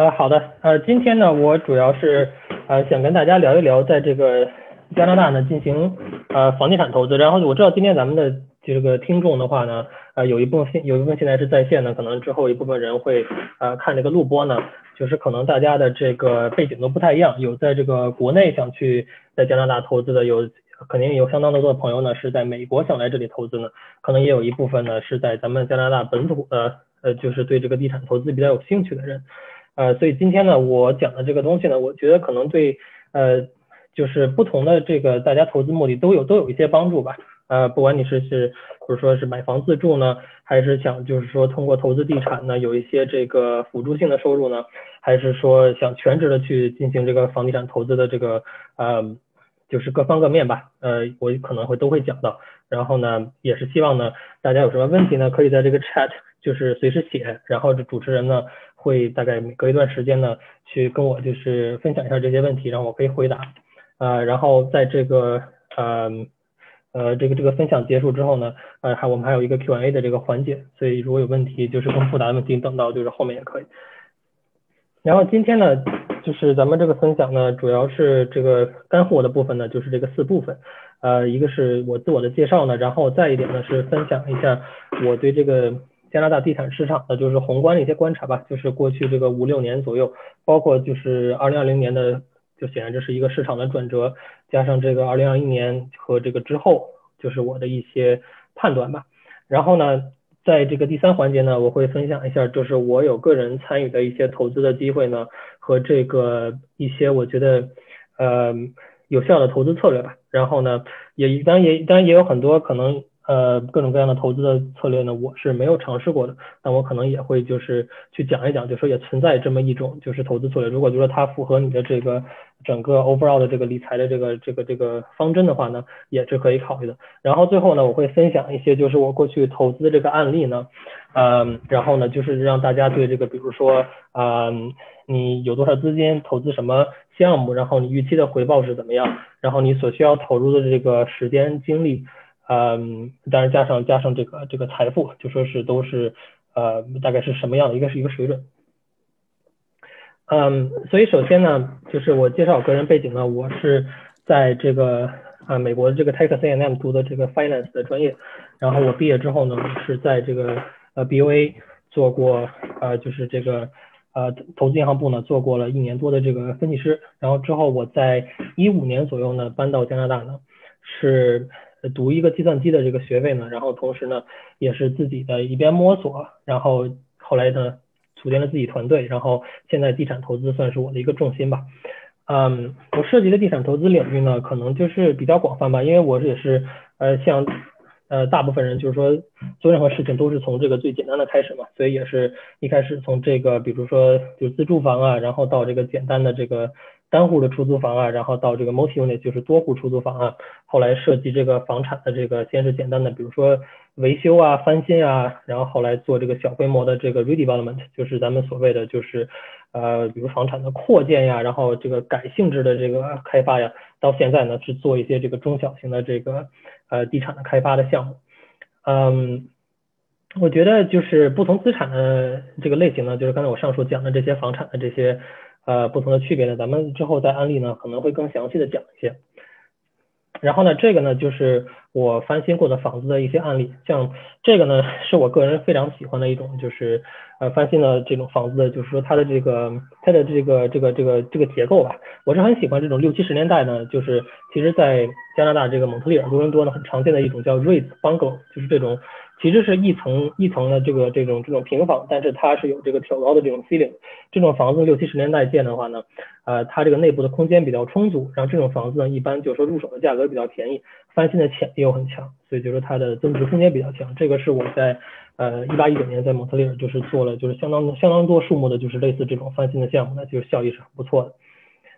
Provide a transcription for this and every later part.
呃，好的，呃，今天呢，我主要是呃想跟大家聊一聊，在这个加拿大呢进行呃房地产投资。然后我知道今天咱们的这个听众的话呢，呃，有一部分现有一部分现在是在线的，可能之后一部分人会呃看这个录播呢，就是可能大家的这个背景都不太一样，有在这个国内想去在加拿大投资的，有肯定有相当多的朋友呢是在美国想来这里投资呢，可能也有一部分呢是在咱们加拿大本土的，呃，就是对这个地产投资比较有兴趣的人。呃，所以今天呢，我讲的这个东西呢，我觉得可能对呃，就是不同的这个大家投资目的都有都有一些帮助吧。呃，不管你是是，比如说是买房自住呢，还是想就是说通过投资地产呢，有一些这个辅助性的收入呢，还是说想全职的去进行这个房地产投资的这个呃，就是各方各面吧。呃，我可能会都会讲到。然后呢，也是希望呢，大家有什么问题呢，可以在这个 chat 就是随时写，然后这主持人呢。会大概每隔一段时间呢，去跟我就是分享一下这些问题，然后我可以回答。呃，然后在这个呃呃这个这个分享结束之后呢，呃还我们还有一个 Q&A 的这个环节，所以如果有问题就是更复杂的问题，等到就是后面也可以。然后今天呢，就是咱们这个分享呢，主要是这个干货的部分呢，就是这个四部分。呃，一个是我自我的介绍呢，然后再一点呢是分享一下我对这个。加拿大地产市场的就是宏观的一些观察吧，就是过去这个五六年左右，包括就是二零二零年的，就显然这是一个市场的转折，加上这个二零二一年和这个之后，就是我的一些判断吧。然后呢，在这个第三环节呢，我会分享一下，就是我有个人参与的一些投资的机会呢，和这个一些我觉得呃有效的投资策略吧。然后呢，也当然也当然也有很多可能。呃，各种各样的投资的策略呢，我是没有尝试过的，那我可能也会就是去讲一讲，就说也存在这么一种就是投资策略，如果就说它符合你的这个整个 overall 的这个理财的这个这个这个方针的话呢，也是可以考虑的。然后最后呢，我会分享一些就是我过去投资的这个案例呢，嗯，然后呢就是让大家对这个比如说啊，你有多少资金投资什么项目，然后你预期的回报是怎么样，然后你所需要投入的这个时间精力。嗯，当然加上加上这个这个财富，就说是都是呃大概是什么样的一个是一个水准。嗯，所以首先呢，就是我介绍个人背景呢，我是在这个啊美国的这个 Texas A&M 读的这个 Finance 的专业，然后我毕业之后呢，是在这个呃 BOA 做过呃就是这个呃投资银行部呢做过了一年多的这个分析师，然后之后我在一五年左右呢搬到加拿大呢是。读一个计算机的这个学位呢，然后同时呢，也是自己的一边摸索，然后后来呢，组建了自己团队，然后现在地产投资算是我的一个重心吧。嗯，我涉及的地产投资领域呢，可能就是比较广泛吧，因为我也是呃像呃大部分人就是说做任何事情都是从这个最简单的开始嘛，所以也是一开始从这个比如说就自住房啊，然后到这个简单的这个。单户的出租房啊，然后到这个 multi unit 就是多户出租房啊，后来涉及这个房产的这个先是简单的，比如说维修啊、翻新啊，然后后来做这个小规模的这个 redevelopment，就是咱们所谓的就是呃，比如房产的扩建呀，然后这个改性质的这个开发呀，到现在呢是做一些这个中小型的这个呃地产的开发的项目。嗯，我觉得就是不同资产的这个类型呢，就是刚才我上述讲的这些房产的这些。呃，不同的区别呢，咱们之后在案例呢可能会更详细的讲一些。然后呢，这个呢就是我翻新过的房子的一些案例，像这个呢是我个人非常喜欢的一种，就是呃翻新的这种房子的，就是说它的这个它的这个这个这个这个结构吧，我是很喜欢这种六七十年代呢，就是其实在加拿大这个蒙特利尔、多伦多呢很常见的一种叫 r a i s e bungalow，就是这种。其实是一层一层的这个这种这种平房，但是它是有这个挑高的这种 ceiling。这种房子六七十年代建的话呢，呃，它这个内部的空间比较充足，然后这种房子呢，一般就是说入手的价格比较便宜，翻新的潜力又很强，所以就是它的增值空间比较强。这个是我在呃一八一九年在蒙特利尔就是做了就是相当相当多数目的就是类似这种翻新的项目呢，就是效益是很不错的。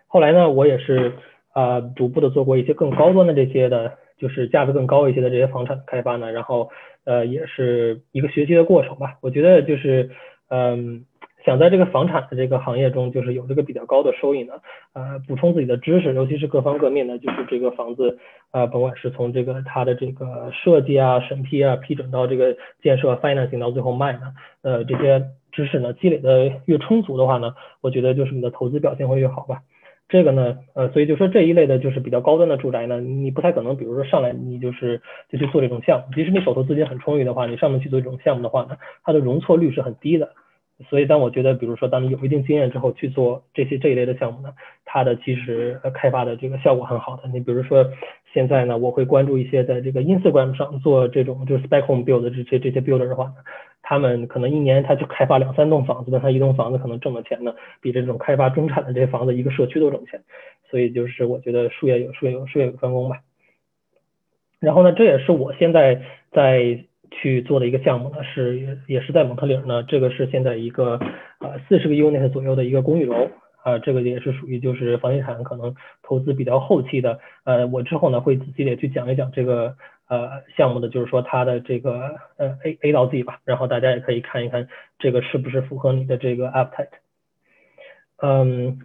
后来呢，我也是呃逐步的做过一些更高端的这些的。就是价格更高一些的这些房产开发呢，然后呃也是一个学习的过程吧。我觉得就是嗯想在这个房产的这个行业中，就是有这个比较高的收益呢，呃补充自己的知识，尤其是各方各面的，就是这个房子啊，甭管是从这个它的这个设计啊、审批啊、批准到这个建设、financing 到最后卖呢，呃这些知识呢积累的越充足的话呢，我觉得就是你的投资表现会越好吧。这个呢，呃，所以就说这一类的就是比较高端的住宅呢，你不太可能，比如说上来你就是就去做这种项目，即使你手头资金很充裕的话，你上面去做这种项目的话呢，它的容错率是很低的。所以当我觉得，比如说当你有一定经验之后去做这些这一类的项目呢，它的其实开发的这个效果很好的。你比如说现在呢，我会关注一些在这个 Instagram 上做这种就是 spec home build 这些这些 builder 的话。他们可能一年他就开发两三栋房子，但他一栋房子可能挣的钱呢，比这种开发中产的这些房子一个社区都挣钱。所以就是我觉得术业有术业有术业有专攻吧。然后呢，这也是我现在在去做的一个项目呢，是也也是在蒙特利尔呢，这个是现在一个呃四十个 unit 左右的一个公寓楼啊，这个也是属于就是房地产可能投资比较后期的。呃，我之后呢会仔细的去讲一讲这个。呃，项目的就是说它的这个呃 A A 到 Z 吧，然后大家也可以看一看这个是不是符合你的这个 appetite。嗯，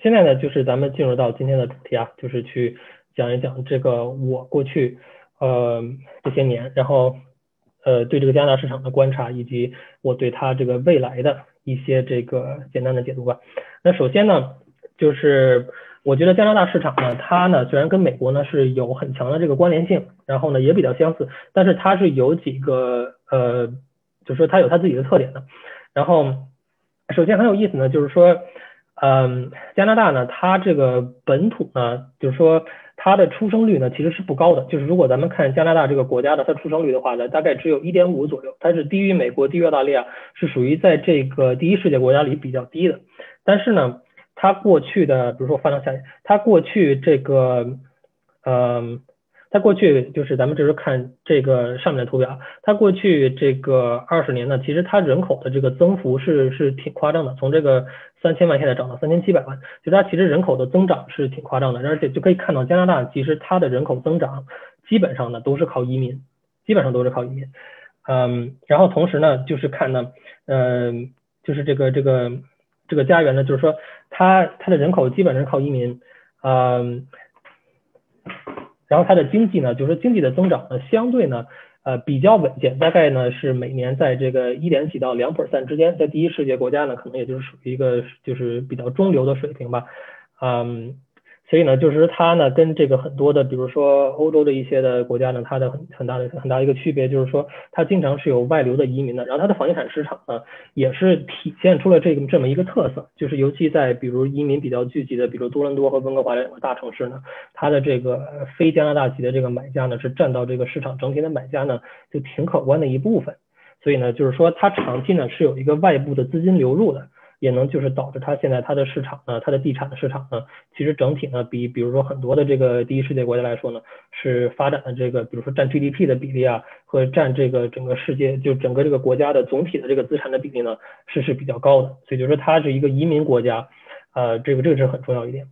现在呢就是咱们进入到今天的主题啊，就是去讲一讲这个我过去呃这些年，然后呃对这个加拿大市场的观察，以及我对它这个未来的一些这个简单的解读吧。那首先呢就是。我觉得加拿大市场呢，它呢虽然跟美国呢是有很强的这个关联性，然后呢也比较相似，但是它是有几个呃，就是说它有它自己的特点的。然后首先很有意思呢，就是说，嗯，加拿大呢它这个本土呢，就是说它的出生率呢其实是不高的，就是如果咱们看加拿大这个国家的它出生率的话呢，大概只有一点五左右，它是低于美国、低于澳大利亚，是属于在这个第一世界国家里比较低的。但是呢。它过去的，比如说翻到下面，它过去这个，嗯，它过去就是咱们这时候看这个上面的图表，它过去这个二十年呢，其实它人口的这个增幅是是挺夸张的，从这个三千万现在涨到三千七百万，就它其实人口的增长是挺夸张的，而且就可以看到加拿大其实它的人口增长基本上呢都是靠移民，基本上都是靠移民，嗯，然后同时呢就是看呢，嗯，就是这个这个。这个家园呢，就是说，它它的人口基本上靠移民，嗯，然后它的经济呢，就是经济的增长呢，相对呢，呃，比较稳健，大概呢是每年在这个一点几到两 percent 之间，在第一世界国家呢，可能也就是属于一个就是比较中流的水平吧，嗯。所以呢，就是它呢，跟这个很多的，比如说欧洲的一些的国家呢，它的很很大的很大的一个区别，就是说它经常是有外流的移民的，然后它的房地产市场呢，也是体现出了这个这么一个特色，就是尤其在比如移民比较聚集的，比如多伦多和温哥华两个大城市呢，它的这个非加拿大籍的这个买家呢，是占到这个市场整体的买家呢，就挺可观的一部分。所以呢，就是说它长期呢是有一个外部的资金流入的。也能就是导致它现在它的市场呢，它的地产的市场呢，其实整体呢比比如说很多的这个第一世界国家来说呢，是发展的这个比如说占 GDP 的比例啊，和占这个整个世界就整个这个国家的总体的这个资产的比例呢，是是比较高的。所以就说它是一个移民国家，呃，这个这个是很重要一点。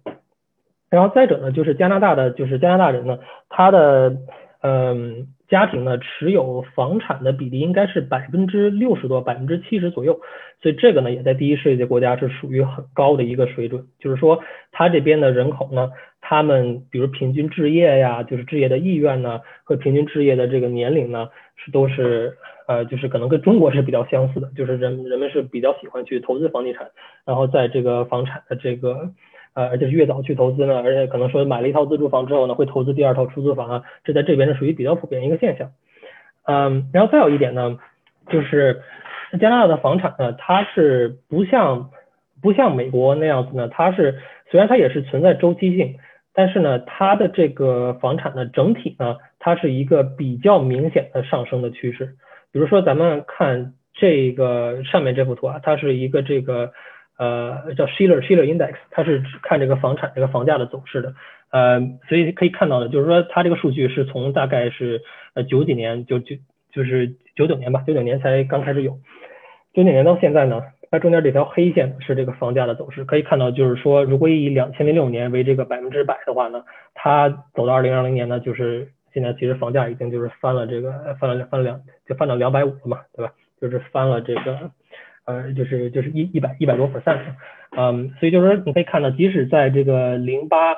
然后再者呢，就是加拿大的就是加拿大人呢，他的嗯。家庭呢持有房产的比例应该是百分之六十多，百分之七十左右，所以这个呢也在第一世界国家是属于很高的一个水准。就是说，他这边的人口呢，他们比如平均置业呀，就是置业的意愿呢，和平均置业的这个年龄呢，是都是呃，就是可能跟中国是比较相似的，就是人人们是比较喜欢去投资房地产，然后在这个房产的这个。呃，而且是越早去投资呢，而且可能说买了一套自住房之后呢，会投资第二套出租房啊，这在这边是属于比较普遍一个现象。嗯，然后再有一点呢，就是加拿大的房产呢，它是不像不像美国那样子呢，它是虽然它也是存在周期性，但是呢，它的这个房产的整体呢，它是一个比较明显的上升的趋势。比如说咱们看这个上面这幅图啊，它是一个这个。呃，叫 Shiller Shiller Index，它是看这个房产这个房价的走势的，呃，所以可以看到的，就是说它这个数据是从大概是呃九几年就就就是九九年吧，九九年才刚开始有，九九年到现在呢，它中间这条黑线是这个房价的走势，可以看到就是说，如果以两千零六年为这个百分之百的话呢，它走到二零二零年呢，就是现在其实房价已经就是翻了这个翻了翻了两就翻到两百五了嘛，对吧？就是翻了这个。呃，就是就是一一百一百多 percent，嗯，所以就是说你可以看到，即使在这个零八，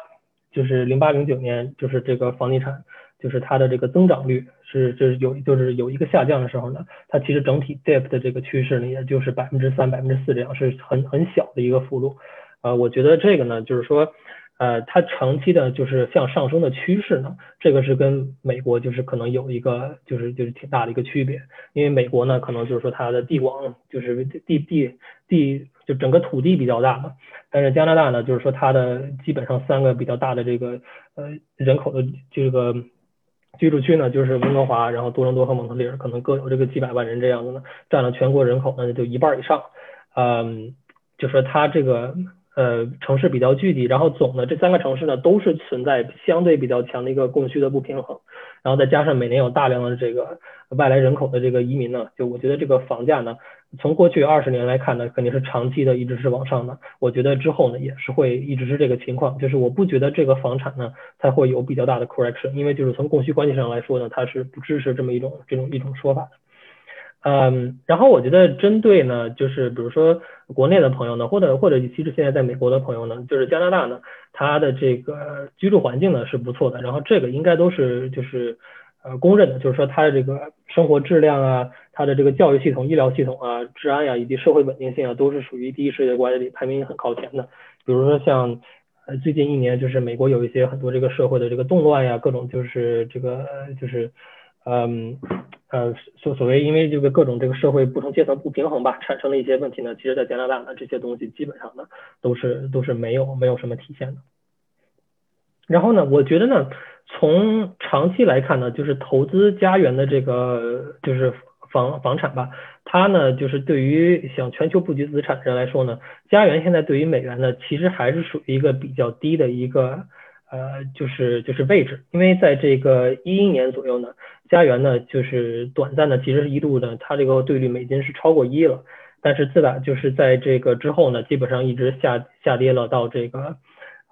就是零八零九年，就是这个房地产，就是它的这个增长率是就是有就是有一个下降的时候呢，它其实整体 dip 的这个趋势呢，也就是百分之三百分之四这样，是很很小的一个幅度。呃，我觉得这个呢，就是说。呃，它长期的就是向上升的趋势呢，这个是跟美国就是可能有一个就是就是挺大的一个区别，因为美国呢可能就是说它的地广就是地地地就整个土地比较大嘛，但是加拿大呢就是说它的基本上三个比较大的这个呃人口的这个居住区呢就是温哥华，然后多伦多和蒙特利尔可能各有这个几百万人这样子呢，占了全国人口呢就一半以上，嗯，就说它这个。呃，城市比较聚集，然后总的这三个城市呢，都是存在相对比较强的一个供需的不平衡，然后再加上每年有大量的这个外来人口的这个移民呢，就我觉得这个房价呢，从过去二十年来看呢，肯定是长期的一直是往上的，我觉得之后呢也是会一直是这个情况，就是我不觉得这个房产呢它会有比较大的 correction，因为就是从供需关系上来说呢，它是不支持这么一种这种一种说法的。嗯，然后我觉得针对呢，就是比如说国内的朋友呢，或者或者其实现在在美国的朋友呢，就是加拿大呢，它的这个居住环境呢是不错的，然后这个应该都是就是呃公认的，就是说它的这个生活质量啊，它的这个教育系统、医疗系统啊、治安呀以及社会稳定性啊，都是属于第一世界国家里排名很靠前的。比如说像呃最近一年，就是美国有一些很多这个社会的这个动乱呀，各种就是这个就是。嗯，呃，所所谓因为这个各种这个社会不同阶层不平衡吧，产生了一些问题呢。其实，在加拿大呢，这些东西基本上呢都是都是没有没有什么体现的。然后呢，我觉得呢，从长期来看呢，就是投资家园的这个就是房房产吧，它呢就是对于想全球布局资产的人来说呢，家园现在对于美元呢，其实还是属于一个比较低的一个。呃，就是就是位置，因为在这个一一年左右呢，加元呢就是短暂的，其实一度呢，它这个兑率美金是超过一了，但是自打就是在这个之后呢，基本上一直下下跌了到这个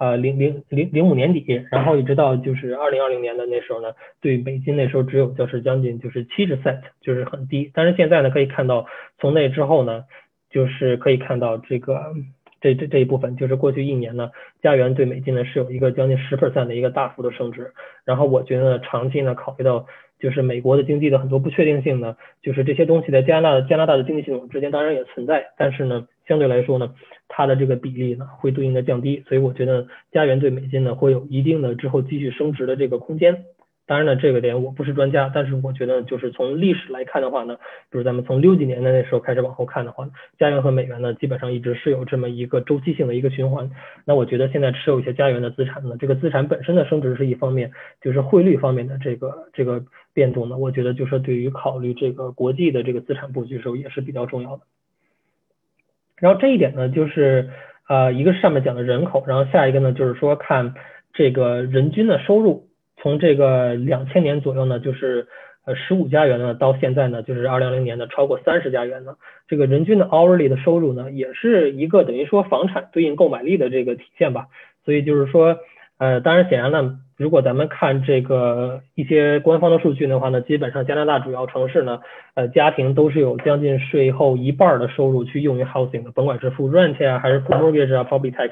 呃零零零零五年底，然后一直到就是二零二零年的那时候呢，对美金那时候只有就是将近就是七十 cent，就是很低，但是现在呢可以看到从那之后呢，就是可以看到这个。这这这一部分就是过去一年呢，加元对美金呢是有一个将近十 percent 的一个大幅的升值。然后我觉得长期呢，考虑到就是美国的经济的很多不确定性呢，就是这些东西在加拿大加拿大的经济系统之间当然也存在，但是呢，相对来说呢，它的这个比例呢会对应的降低。所以我觉得加元对美金呢会有一定的之后继续升值的这个空间。当然呢，这个点我不是专家，但是我觉得就是从历史来看的话呢，比如咱们从六几年的那时候开始往后看的话，加元和美元呢基本上一直是有这么一个周期性的一个循环。那我觉得现在持有一些加元的资产呢，这个资产本身的升值是一方面，就是汇率方面的这个这个变动呢，我觉得就是对于考虑这个国际的这个资产布局时候也是比较重要的。然后这一点呢，就是呃一个上面讲的人口，然后下一个呢就是说看这个人均的收入。从这个两千年左右呢，就是呃十五家元呢，到现在呢，就是二零二零年的超过三十家元呢，这个人均的 hourly 的收入呢，也是一个等于说房产对应购买力的这个体现吧。所以就是说，呃，当然显然呢。如果咱们看这个一些官方的数据的话呢，基本上加拿大主要城市呢，呃，家庭都是有将近税后一半的收入去用于 housing 的，甭管是付 rent 啊，还是付 mortgage 啊，property tax，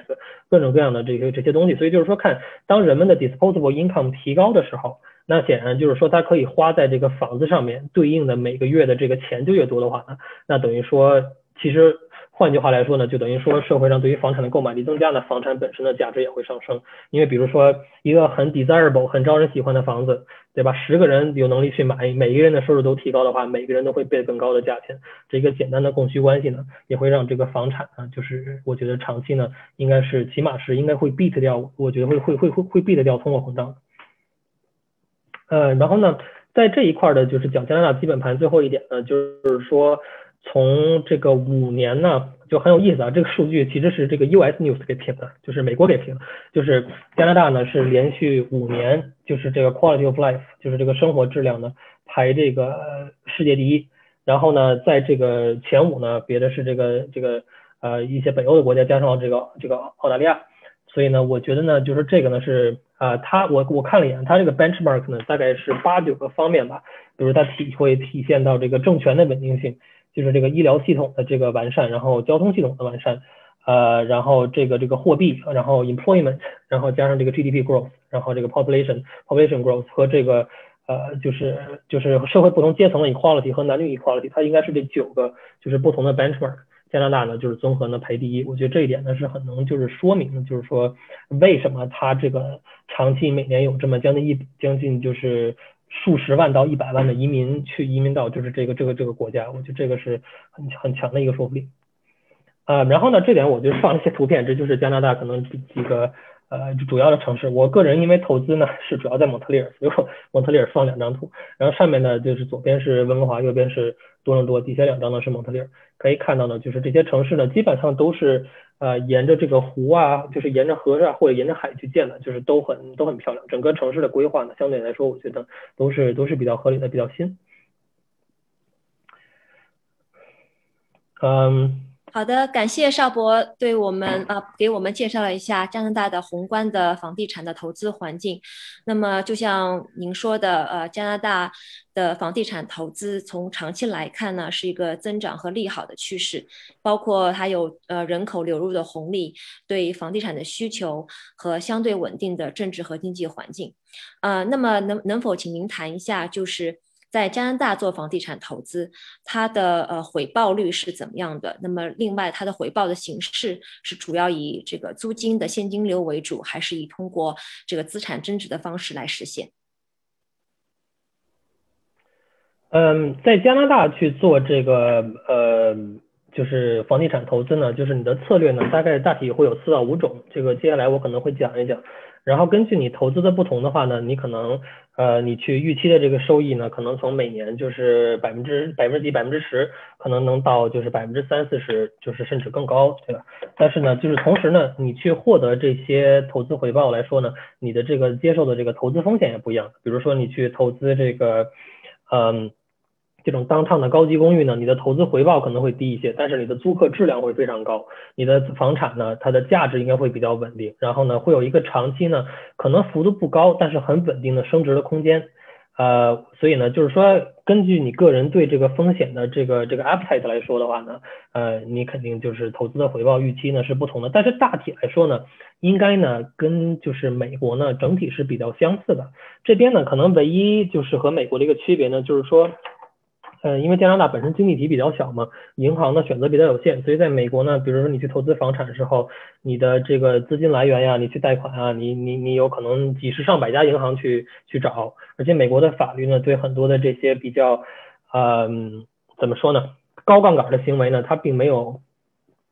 各种各样的这些这些东西。所以就是说，看当人们的 disposable income 提高的时候，那显然就是说，它可以花在这个房子上面对应的每个月的这个钱就越多的话呢，那等于说其实。换句话来说呢，就等于说社会上对于房产的购买力增加呢，房产本身的价值也会上升。因为比如说一个很 desirable、很招人喜欢的房子，对吧？十个人有能力去买，每一个人的收入都提高的话，每个人都会被更高的价钱。这一个简单的供需关系呢，也会让这个房产呢，就是我觉得长期呢，应该是起码是应该会 beat 掉，我觉得会会会会会 beat 掉通货膨胀。呃，然后呢，在这一块儿的就是讲加拿大基本盘最后一点呢，就是说。从这个五年呢，就很有意思啊。这个数据其实是这个 US News 给评的，就是美国给评，就是加拿大呢是连续五年，就是这个 Quality of Life，就是这个生活质量呢排这个世界第一。然后呢，在这个前五呢，别的是这个这个呃一些北欧的国家，加上这个这个澳大利亚。所以呢，我觉得呢，就是这个呢是啊，它我我看了一眼，它这个 benchmark 呢大概是八九个方面吧，比如它体会体现到这个政权的稳定性。就是这个医疗系统的这个完善，然后交通系统的完善，呃，然后这个这个货币，然后 employment，然后加上这个 GDP growth，然后这个 population population growth 和这个呃，就是就是社会不同阶层的 equality 和男女 equality，它应该是这九个就是不同的 benchmark。加拿大呢，就是综合呢排第一，我觉得这一点呢是很能就是说明，就是说为什么它这个长期每年有这么将近一将近就是数十万到一百万的移民去移民到就是这个这个这个国家，我觉得这个是很很强的一个说服力。啊，然后呢，这点我就放了一些图片，这就是加拿大可能几个。呃，主要的城市，我个人因为投资呢是主要在蒙特利尔，所以说蒙特利尔放两张图，然后上面呢就是左边是温哥华，右边是多伦多，底下两张呢是蒙特利尔，可以看到呢就是这些城市呢基本上都是呃沿着这个湖啊，就是沿着河啊或者沿着海去建的，就是都很都很漂亮，整个城市的规划呢相对来说我觉得都是都是比较合理的，比较新。嗯。好的，感谢邵博对我们呃给我们介绍了一下加拿大的宏观的房地产的投资环境。那么就像您说的，呃，加拿大的房地产投资从长期来看呢，是一个增长和利好的趋势，包括它有呃人口流入的红利，对房地产的需求和相对稳定的政治和经济环境。呃，那么能能否请您谈一下，就是？在加拿大做房地产投资，它的呃回报率是怎么样的？那么另外，它的回报的形式是主要以这个租金的现金流为主，还是以通过这个资产增值的方式来实现？嗯，在加拿大去做这个呃，就是房地产投资呢，就是你的策略呢，大概大体会有四到五种。这个接下来我可能会讲一讲。然后根据你投资的不同的话呢，你可能呃你去预期的这个收益呢，可能从每年就是百分之百分之几百分之十，可能能到就是百分之三四十，就是甚至更高，对吧？但是呢，就是同时呢，你去获得这些投资回报来说呢，你的这个接受的这个投资风险也不一样。比如说你去投资这个，嗯。这种当趟的高级公寓呢，你的投资回报可能会低一些，但是你的租客质量会非常高，你的房产呢，它的价值应该会比较稳定，然后呢，会有一个长期呢，可能幅度不高，但是很稳定的升值的空间，呃，所以呢，就是说根据你个人对这个风险的这个这个 appetite 来说的话呢，呃，你肯定就是投资的回报预期呢是不同的，但是大体来说呢，应该呢跟就是美国呢整体是比较相似的，这边呢可能唯一就是和美国的一个区别呢，就是说。呃，因为加拿大本身经济体比较小嘛，银行的选择比较有限，所以在美国呢，比如说你去投资房产的时候，你的这个资金来源呀，你去贷款啊，你你你有可能几十上百家银行去去找，而且美国的法律呢，对很多的这些比较，嗯，怎么说呢，高杠杆的行为呢，它并没有。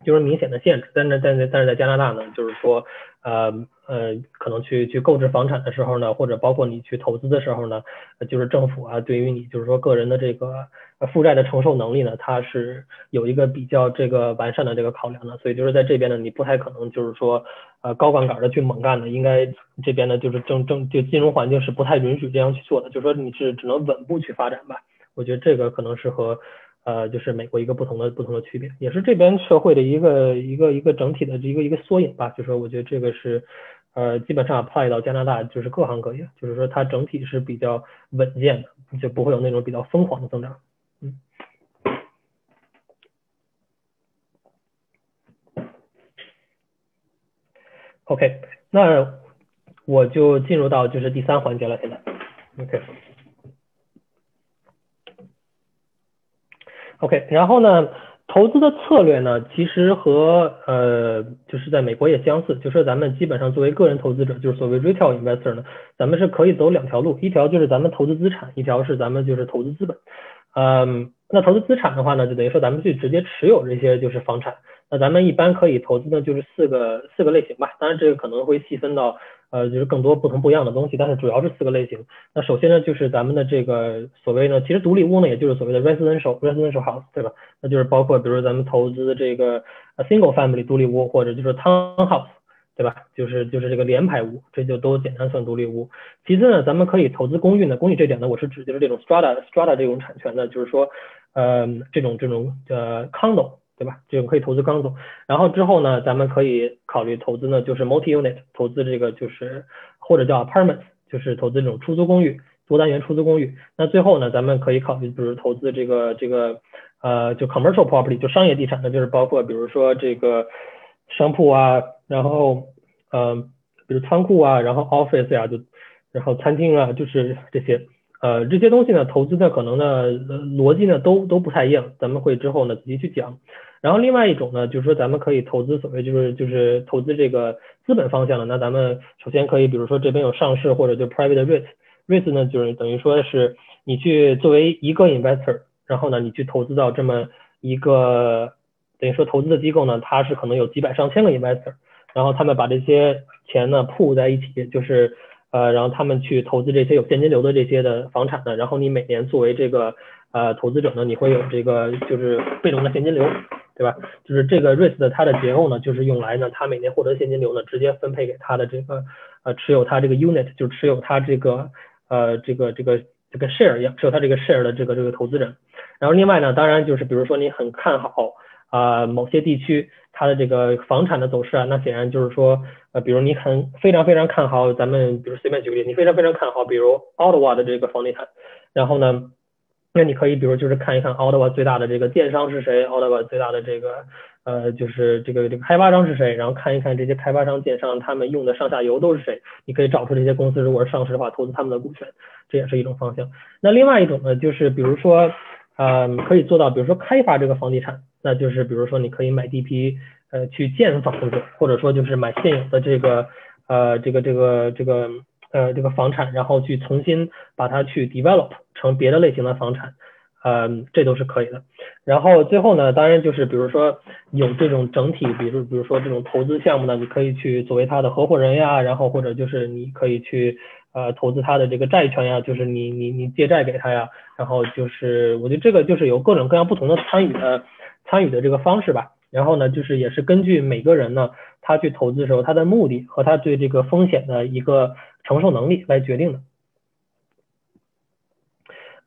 就是明显的限制，但是但是但是在加拿大呢，就是说，呃呃，可能去去购置房产的时候呢，或者包括你去投资的时候呢，就是政府啊，对于你就是说个人的这个负债的承受能力呢，它是有一个比较这个完善的这个考量的，所以就是在这边呢，你不太可能就是说呃高杠杆的去猛干的，应该这边呢就是正正就金融环境是不太允许这样去做的，就是说你是只能稳步去发展吧，我觉得这个可能是和。呃，就是美国一个不同的不同的区别，也是这边社会的一个一个一个整体的一个一个缩影吧。就是说，我觉得这个是呃，基本上 apply 到加拿大，就是各行各业，就是说它整体是比较稳健的，就不会有那种比较疯狂的增长。嗯。OK，那我就进入到就是第三环节了，现在。OK。OK，然后呢，投资的策略呢，其实和呃，就是在美国也相似，就是咱们基本上作为个人投资者，就是所谓 retail investor 呢，咱们是可以走两条路，一条就是咱们投资资产，一条是咱们就是投资资本。嗯，那投资资产的话呢，就等于说咱们去直接持有这些就是房产，那咱们一般可以投资的，就是四个四个类型吧，当然这个可能会细分到。呃，就是更多不同不一样的东西，但是主要是四个类型。那首先呢，就是咱们的这个所谓呢，其实独立屋呢，也就是所谓的 residential residential house，对吧？那就是包括比如说咱们投资的这个 single family 独立屋，或者就是 townhouse，对吧？就是就是这个联排屋，这就都简单算独立屋。其次呢，咱们可以投资公寓呢，公寓这点呢，我是指就是这种 strata strata 这种产权的，就是说呃这种这种呃 condo。对吧？这种可以投资刚总，然后之后呢，咱们可以考虑投资呢，就是 multi-unit 投资这个就是或者叫 apartment，就是投资这种出租公寓，多单元出租公寓。那最后呢，咱们可以考虑，比如投资这个这个呃，就 commercial property，就商业地产呢，就是包括比如说这个商铺啊，然后呃，比如仓库啊，然后 office 呀，就然后餐厅啊，就是这些呃，这些东西呢，投资的可能呢逻辑呢都都不太一样，咱们会之后呢仔细去讲。然后另外一种呢，就是说咱们可以投资所谓就是就是投资这个资本方向的。那咱们首先可以，比如说这边有上市或者就 private REITs，REITs 呢就是等于说是你去作为一个 investor，然后呢你去投资到这么一个等于说投资的机构呢，它是可能有几百上千个 investor，然后他们把这些钱呢铺在一起，就是呃然后他们去投资这些有现金流的这些的房产呢，然后你每年作为这个呃投资者呢，你会有这个就是被动的现金流。对吧？就是这个 REIT 的它的结构呢，就是用来呢，它每年获得现金流呢，直接分配给它的这个呃持有它这个 unit，就持有它这个呃这个这个这个 share 一样，持有它这个 share 的这个这个投资人。然后另外呢，当然就是比如说你很看好啊某些地区它的这个房产的走势啊，那显然就是说呃比如你很非常非常看好咱们比如随便举个例，你非常非常看好比如 Ottawa 的这个房地产，然后呢。那你可以，比如就是看一看奥德瓦最大的这个电商是谁，奥德瓦最大的这个呃就是这个这个开发商是谁，然后看一看这些开发商、电商他们用的上下游都是谁，你可以找出这些公司，如果是上市的话，投资他们的股权，这也是一种方向。那另外一种呢，就是比如说呃可以做到，比如说开发这个房地产，那就是比如说你可以买地皮呃去建房子，或者说就是买现有的这个呃这个这个这个。呃，这个房产，然后去重新把它去 develop 成别的类型的房产，呃，这都是可以的。然后最后呢，当然就是比如说有这种整体，比如比如说这种投资项目呢，你可以去作为他的合伙人呀，然后或者就是你可以去呃投资他的这个债权呀，就是你你你借债给他呀，然后就是我觉得这个就是有各种各样不同的参与的参与的这个方式吧。然后呢，就是也是根据每个人呢，他去投资的时候，他的目的和他对这个风险的一个承受能力来决定的。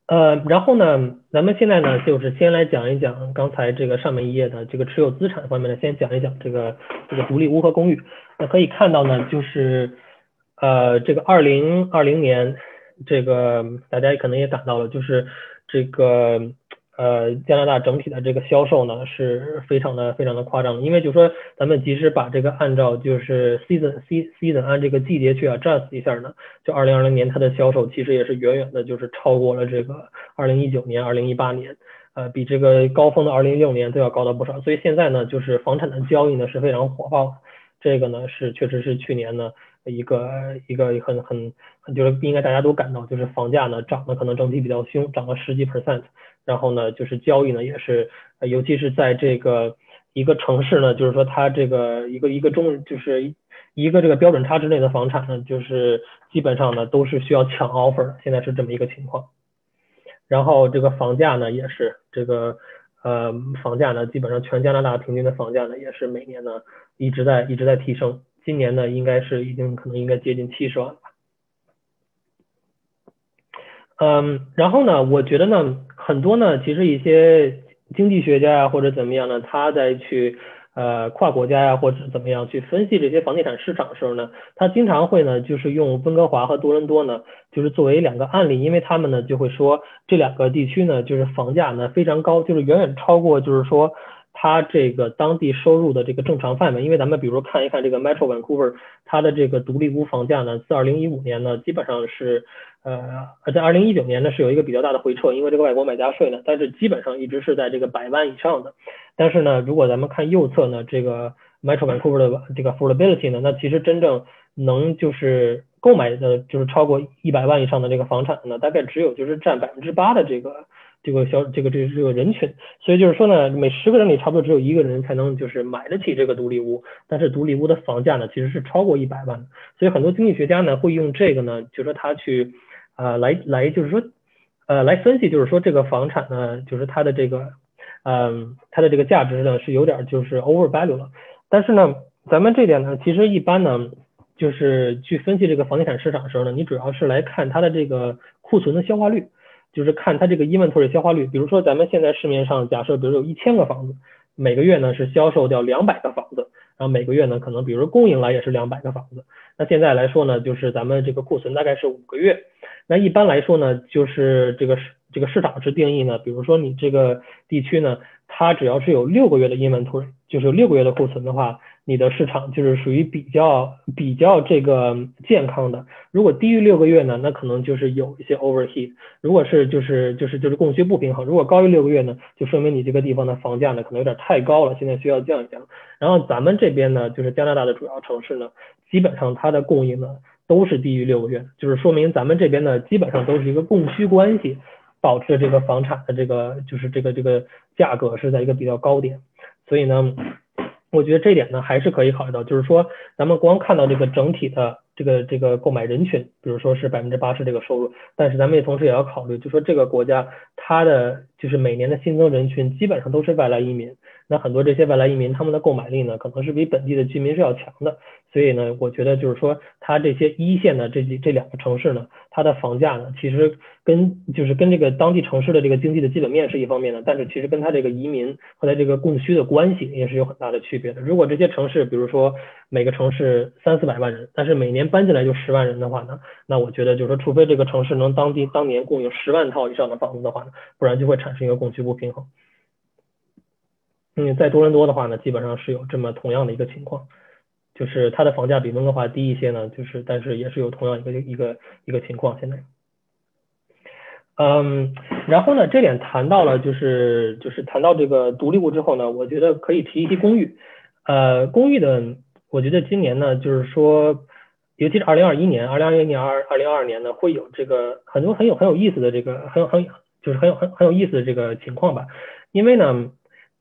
呃，然后呢，咱们现在呢，就是先来讲一讲刚才这个上面一页的这个持有资产方面呢，先讲一讲这个这个独立屋和公寓。那可以看到呢，就是呃，这个二零二零年，这个大家可能也感到了，就是这个。呃，加拿大整体的这个销售呢是非常的非常的夸张，因为就说咱们即使把这个按照就是 season season 按这个季节去 adjust 一下呢，就二零二零年它的销售其实也是远远的就是超过了这个二零一九年、二零一八年，呃，比这个高峰的二零一六年都要高到不少。所以现在呢，就是房产的交易呢是非常火爆，这个呢是确实是去年呢一个一个很很很就是应该大家都感到就是房价呢涨的可能整体比较凶，涨了十几 percent。然后呢，就是交易呢，也是，尤其是在这个一个城市呢，就是说它这个一个一个中，就是一个这个标准差之内的房产呢，就是基本上呢都是需要抢 offer，现在是这么一个情况。然后这个房价呢，也是这个呃房价呢，基本上全加拿大平均的房价呢，也是每年呢一直在一直在提升，今年呢应该是已经可能应该接近七十万了。嗯，然后呢，我觉得呢，很多呢，其实一些经济学家呀或者怎么样呢，他在去呃跨国家呀或者怎么样去分析这些房地产市场的时候呢，他经常会呢就是用温哥华和多伦多呢，就是作为两个案例，因为他们呢就会说这两个地区呢就是房价呢非常高，就是远远超过就是说它这个当地收入的这个正常范围，因为咱们比如看一看这个 Metro Vancouver，它的这个独立屋房价呢，自二零一五年呢基本上是。呃，而在二零一九年呢是有一个比较大的回撤，因为这个外国买家税呢，但是基本上一直是在这个百万以上的。但是呢，如果咱们看右侧呢，这个 Metro Vancouver 的这个 affordability 呢，那其实真正能就是购买的，就是超过一百万以上的这个房产呢，大概只有就是占百分之八的这个这个销这个这个这个人群。所以就是说呢，每十个人里差不多只有一个人才能就是买得起这个独立屋，但是独立屋的房价呢其实是超过一百万。所以很多经济学家呢会用这个呢，就是说他去。啊，来来就是说，呃，来分析就是说这个房产呢，就是它的这个，嗯，它的这个价值呢是有点就是 over value 了。但是呢，咱们这点呢，其实一般呢，就是去分析这个房地产市场的时候呢，你主要是来看它的这个库存的消化率，就是看它这个 inventory 消化率。比如说咱们现在市面上假设，比如有一千个房子，每个月呢是销售掉两百个房子，然后每个月呢可能比如供应来也是两百个房子。那现在来说呢，就是咱们这个库存大概是五个月。那一般来说呢，就是这个市这个市场是定义呢，比如说你这个地区呢，它只要是有六个月的 inventory，就是六个月的库存的话，你的市场就是属于比较比较这个健康的。如果低于六个月呢，那可能就是有一些 overheat。如果是就是就是就是供需不平衡。如果高于六个月呢，就说明你这个地方的房价呢可能有点太高了，现在需要降一降。然后咱们这边呢，就是加拿大的主要城市呢，基本上它的供应呢都是低于六个月，就是说明咱们这边呢基本上都是一个供需关系。导致这个房产的这个就是这个这个价格是在一个比较高点，所以呢，我觉得这点呢还是可以考虑到，就是说咱们光看到这个整体的这个这个购买人群，比如说是百分之八十这个收入，但是咱们也同时也要考虑，就说这个国家它的就是每年的新增人群基本上都是外来移民。那很多这些外来移民，他们的购买力呢，可能是比本地的居民是要强的，所以呢，我觉得就是说，它这些一线的这几这两个城市呢，它的房价呢，其实跟就是跟这个当地城市的这个经济的基本面是一方面的，但是其实跟它这个移民和它这个供需的关系也是有很大的区别的。如果这些城市，比如说每个城市三四百万人，但是每年搬进来就十万人的话呢，那我觉得就是说，除非这个城市能当地当年供应十万套以上的房子的话呢，不然就会产生一个供需不平衡。嗯，在多伦多的话呢，基本上是有这么同样的一个情况，就是它的房价比温哥华低一些呢，就是但是也是有同样一个一个一个情况现在。嗯，然后呢，这点谈到了就是就是谈到这个独立屋之后呢，我觉得可以提一提公寓。呃，公寓的，我觉得今年呢，就是说，尤其是二零二一年、二零二一年、二二零二二年呢，会有这个很多很有很有意思的这个很很就是很有很很有意思的这个情况吧，因为呢。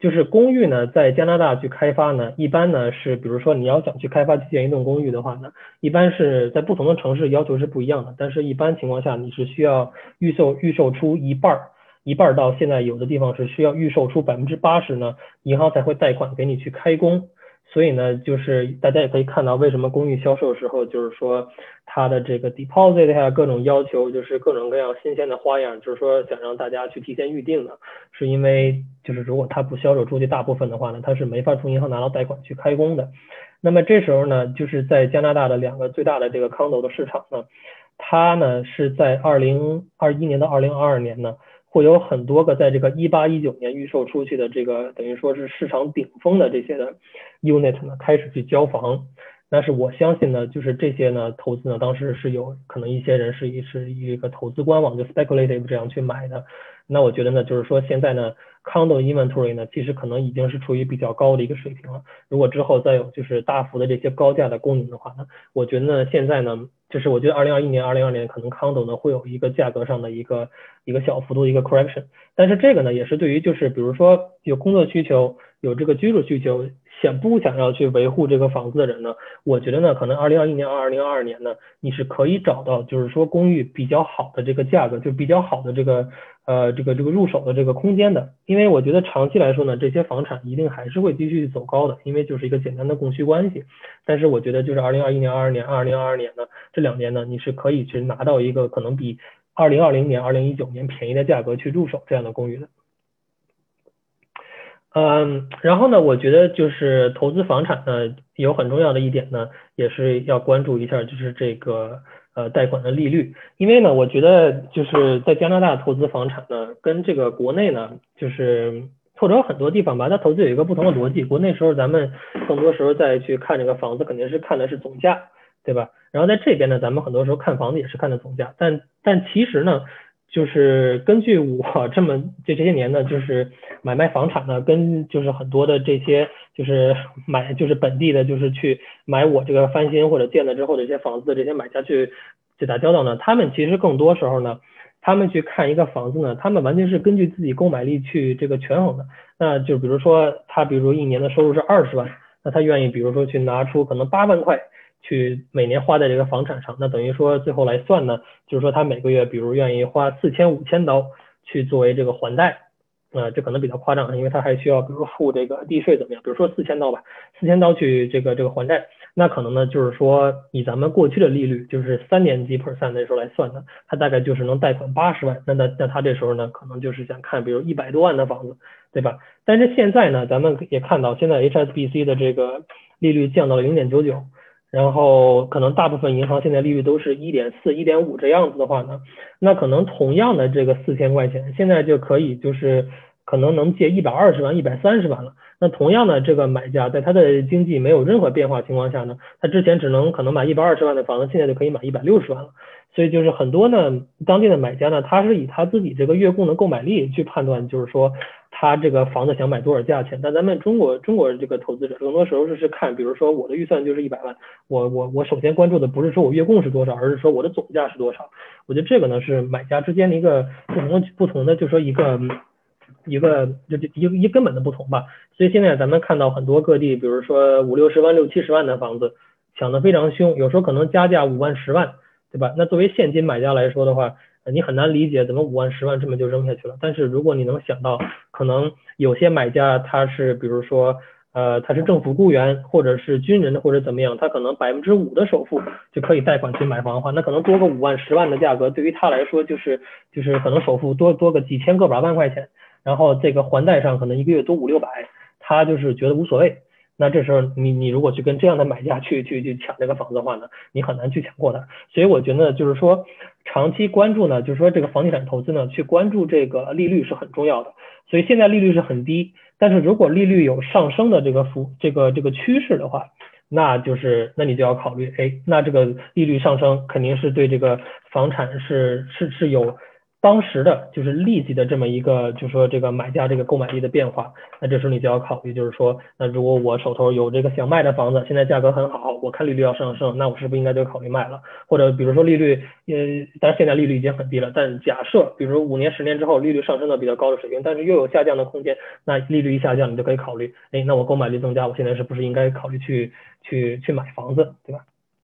就是公寓呢，在加拿大去开发呢，一般呢是，比如说你要想去开发建一栋公寓的话呢，一般是在不同的城市要求是不一样的，但是一般情况下你是需要预售预售出一半儿，一半儿到现在有的地方是需要预售出百分之八十呢，银行才会贷款给你去开工。所以呢，就是大家也可以看到，为什么公寓销售时候，就是说它的这个 deposit 呀，各种要求，就是各种各样新鲜的花样，就是说想让大家去提前预定的，是因为就是如果它不销售出去大部分的话呢，它是没法从银行拿到贷款去开工的。那么这时候呢，就是在加拿大的两个最大的这个 condo 的市场呢，它呢是在二零二一年到二零二二年呢。会有很多个在这个一八一九年预售出去的这个等于说是市场顶峰的这些的 unit 呢，开始去交房。但是我相信呢，就是这些呢投资呢，当时是有可能一些人是一是一个投资官网就 speculative 这样去买的。那我觉得呢，就是说现在呢康得的 inventory 呢，其实可能已经是处于比较高的一个水平了。如果之后再有就是大幅的这些高价的供应的话呢，我觉得呢现在呢。就是我觉得二零二一年、二零二年可能康得呢会有一个价格上的一个一个小幅度的一个 correction，但是这个呢也是对于就是比如说有工作需求、有这个居住需求，想不想要去维护这个房子的人呢，我觉得呢可能二零二一年、二零二二年呢你是可以找到就是说公寓比较好的这个价格，就比较好的这个。呃，这个这个入手的这个空间的，因为我觉得长期来说呢，这些房产一定还是会继续走高的，因为就是一个简单的供需关系。但是我觉得就是二零二一年、二二年、二零二二年呢，这两年呢，你是可以去拿到一个可能比二零二零年、二零一九年便宜的价格去入手这样的公寓的。嗯，然后呢，我觉得就是投资房产呢，有很重要的一点呢，也是要关注一下，就是这个。呃，贷款的利率，因为呢，我觉得就是在加拿大投资房产呢，跟这个国内呢，就是或者有很多地方吧，它投资有一个不同的逻辑。国内时候咱们更多时候再去看这个房子，肯定是看的是总价，对吧？然后在这边呢，咱们很多时候看房子也是看的总价，但但其实呢，就是根据我这么这这些年呢，就是买卖房产呢，跟就是很多的这些就是买就是本地的，就是去买我这个翻新或者建了之后这些房子的这些买家去去打交道呢，他们其实更多时候呢，他们去看一个房子呢，他们完全是根据自己购买力去这个权衡的。那就比如说他比如说一年的收入是二十万，那他愿意比如说去拿出可能八万块。去每年花在这个房产上，那等于说最后来算呢，就是说他每个月比如愿意花四千五千刀去作为这个还贷，啊，这可能比较夸张，因为他还需要比如付这个地税怎么样？比如说四千刀吧，四千刀去这个这个还债，那可能呢就是说以咱们过去的利率，就是三年几 percent 的时候来算呢，他大概就是能贷款八十万，那那那他这时候呢可能就是想看比如一百多万的房子，对吧？但是现在呢，咱们也看到现在 HSBC 的这个利率降到了零点九九。然后可能大部分银行现在利率都是一点四、一点五这样子的话呢，那可能同样的这个四千块钱，现在就可以就是可能能借一百二十万、一百三十万了。那同样的，这个买家在他的经济没有任何变化情况下呢，他之前只能可能买一百二十万的房子，现在就可以买一百六十万了。所以就是很多呢，当地的买家呢，他是以他自己这个月供的购买力去判断，就是说他这个房子想买多少价钱。但咱们中国中国这个投资者，更多时候是是看，比如说我的预算就是一百万，我我我首先关注的不是说我月供是多少，而是说我的总价是多少。我觉得这个呢是买家之间的一个不同的不同的，就说一个一个就就一一根本的不同吧。所以现在咱们看到很多各地，比如说五六十万、六七十万的房子抢得非常凶，有时候可能加价五万、十万。对吧？那作为现金买家来说的话，你很难理解怎么五万、十万这么就扔下去了。但是如果你能想到，可能有些买家他是，比如说，呃，他是政府雇员，或者是军人，或者怎么样，他可能百分之五的首付就可以贷款去买房的话，那可能多个五万、十万的价格，对于他来说就是就是可能首付多多个几千个把万块钱，然后这个还贷上可能一个月多五六百，他就是觉得无所谓。那这时候你你如果去跟这样的买家去去去抢这个房子的话呢，你很难去抢过他。所以我觉得就是说，长期关注呢，就是说这个房地产投资呢，去关注这个利率是很重要的。所以现在利率是很低，但是如果利率有上升的这个幅这个这个趋势的话，那就是那你就要考虑，哎，那这个利率上升肯定是对这个房产是是是有。当时的就是立即的这么一个，就是说这个买家这个购买力的变化，那这时候你就要考虑，就是说，那如果我手头有这个想卖的房子，现在价格很好，我看利率要上升，那我是不是应该就考虑卖了？或者比如说利率，呃，但是现在利率已经很低了，但假设比如五年、十年之后利率上升到比较高的水平，但是又有下降的空间，那利率一下降，你就可以考虑，哎，那我购买力增加，我现在是不是应该考虑去去去买房子，对吧？